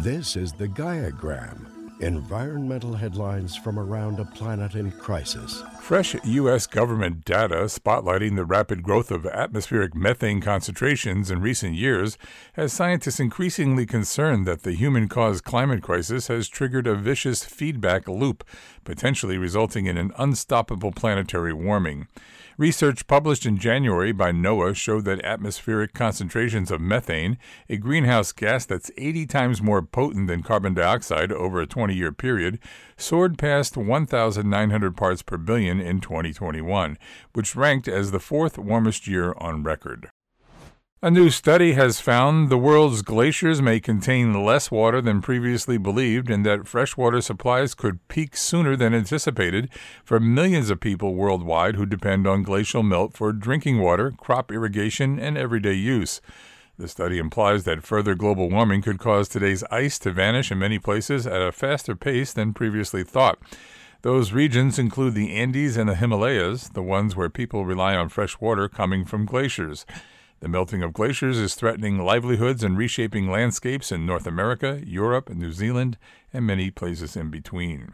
This is the Gaiagram environmental headlines from around a planet in crisis. Fresh U.S. government data spotlighting the rapid growth of atmospheric methane concentrations in recent years has scientists increasingly concerned that the human caused climate crisis has triggered a vicious feedback loop, potentially resulting in an unstoppable planetary warming. Research published in January by NOAA showed that atmospheric concentrations of methane, a greenhouse gas that's 80 times more potent than carbon dioxide over a 20 year period, soared past 1,900 parts per billion in 2021, which ranked as the fourth warmest year on record. A new study has found the world's glaciers may contain less water than previously believed and that freshwater supplies could peak sooner than anticipated for millions of people worldwide who depend on glacial melt for drinking water, crop irrigation, and everyday use. The study implies that further global warming could cause today's ice to vanish in many places at a faster pace than previously thought. Those regions include the Andes and the Himalayas, the ones where people rely on fresh water coming from glaciers. The melting of glaciers is threatening livelihoods and reshaping landscapes in North America, Europe, New Zealand, and many places in between.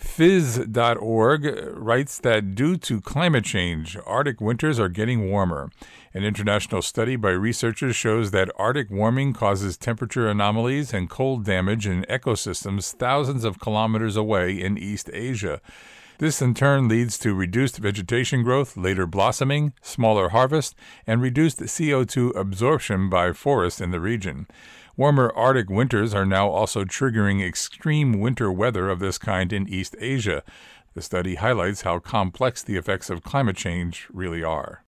Phys.org writes that due to climate change, Arctic winters are getting warmer. An international study by researchers shows that Arctic warming causes temperature anomalies and cold damage in ecosystems thousands of kilometers away in East Asia. This in turn leads to reduced vegetation growth, later blossoming, smaller harvest, and reduced CO2 absorption by forests in the region. Warmer Arctic winters are now also triggering extreme winter weather of this kind in East Asia. The study highlights how complex the effects of climate change really are.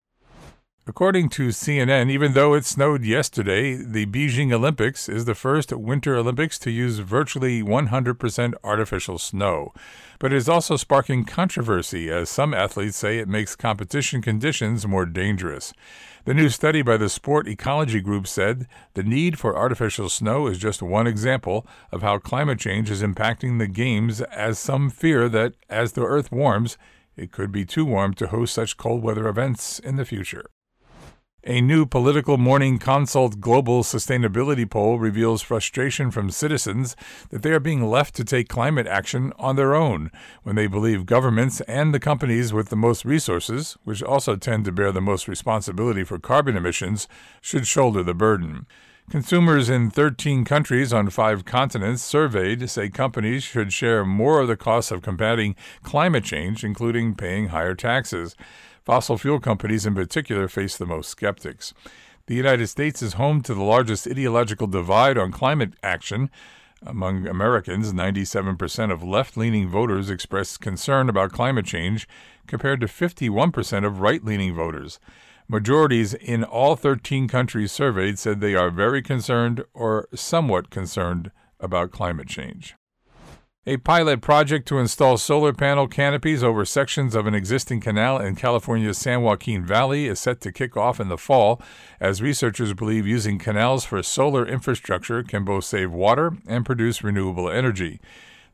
According to CNN, even though it snowed yesterday, the Beijing Olympics is the first Winter Olympics to use virtually 100% artificial snow. But it is also sparking controversy as some athletes say it makes competition conditions more dangerous. The new study by the Sport Ecology Group said the need for artificial snow is just one example of how climate change is impacting the games, as some fear that as the Earth warms, it could be too warm to host such cold weather events in the future. A new Politico Morning Consult Global Sustainability poll reveals frustration from citizens that they are being left to take climate action on their own when they believe governments and the companies with the most resources, which also tend to bear the most responsibility for carbon emissions, should shoulder the burden. Consumers in 13 countries on five continents surveyed say companies should share more of the costs of combating climate change, including paying higher taxes. Fossil fuel companies, in particular, face the most skeptics. The United States is home to the largest ideological divide on climate action. Among Americans, 97% of left leaning voters expressed concern about climate change, compared to 51% of right leaning voters. Majorities in all 13 countries surveyed said they are very concerned or somewhat concerned about climate change. A pilot project to install solar panel canopies over sections of an existing canal in California's San Joaquin Valley is set to kick off in the fall, as researchers believe using canals for solar infrastructure can both save water and produce renewable energy.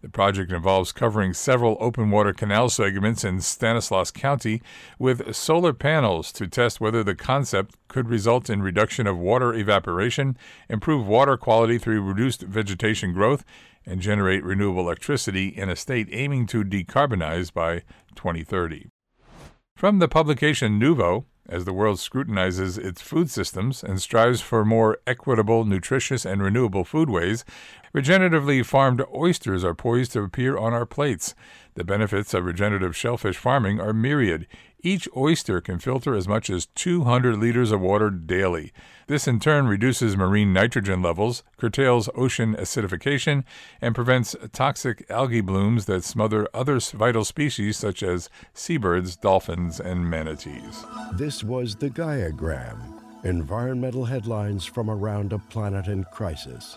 The project involves covering several open water canal segments in Stanislaus County with solar panels to test whether the concept could result in reduction of water evaporation, improve water quality through reduced vegetation growth, and generate renewable electricity in a state aiming to decarbonize by 2030. From the publication Nouveau, as the world scrutinizes its food systems and strives for more equitable, nutritious, and renewable foodways, regeneratively farmed oysters are poised to appear on our plates. The benefits of regenerative shellfish farming are myriad, each oyster can filter as much as 200 liters of water daily. This in turn reduces marine nitrogen levels, curtails ocean acidification, and prevents toxic algae blooms that smother other vital species such as seabirds, dolphins, and manatees. This was the Gaiagram environmental headlines from around a planet in crisis.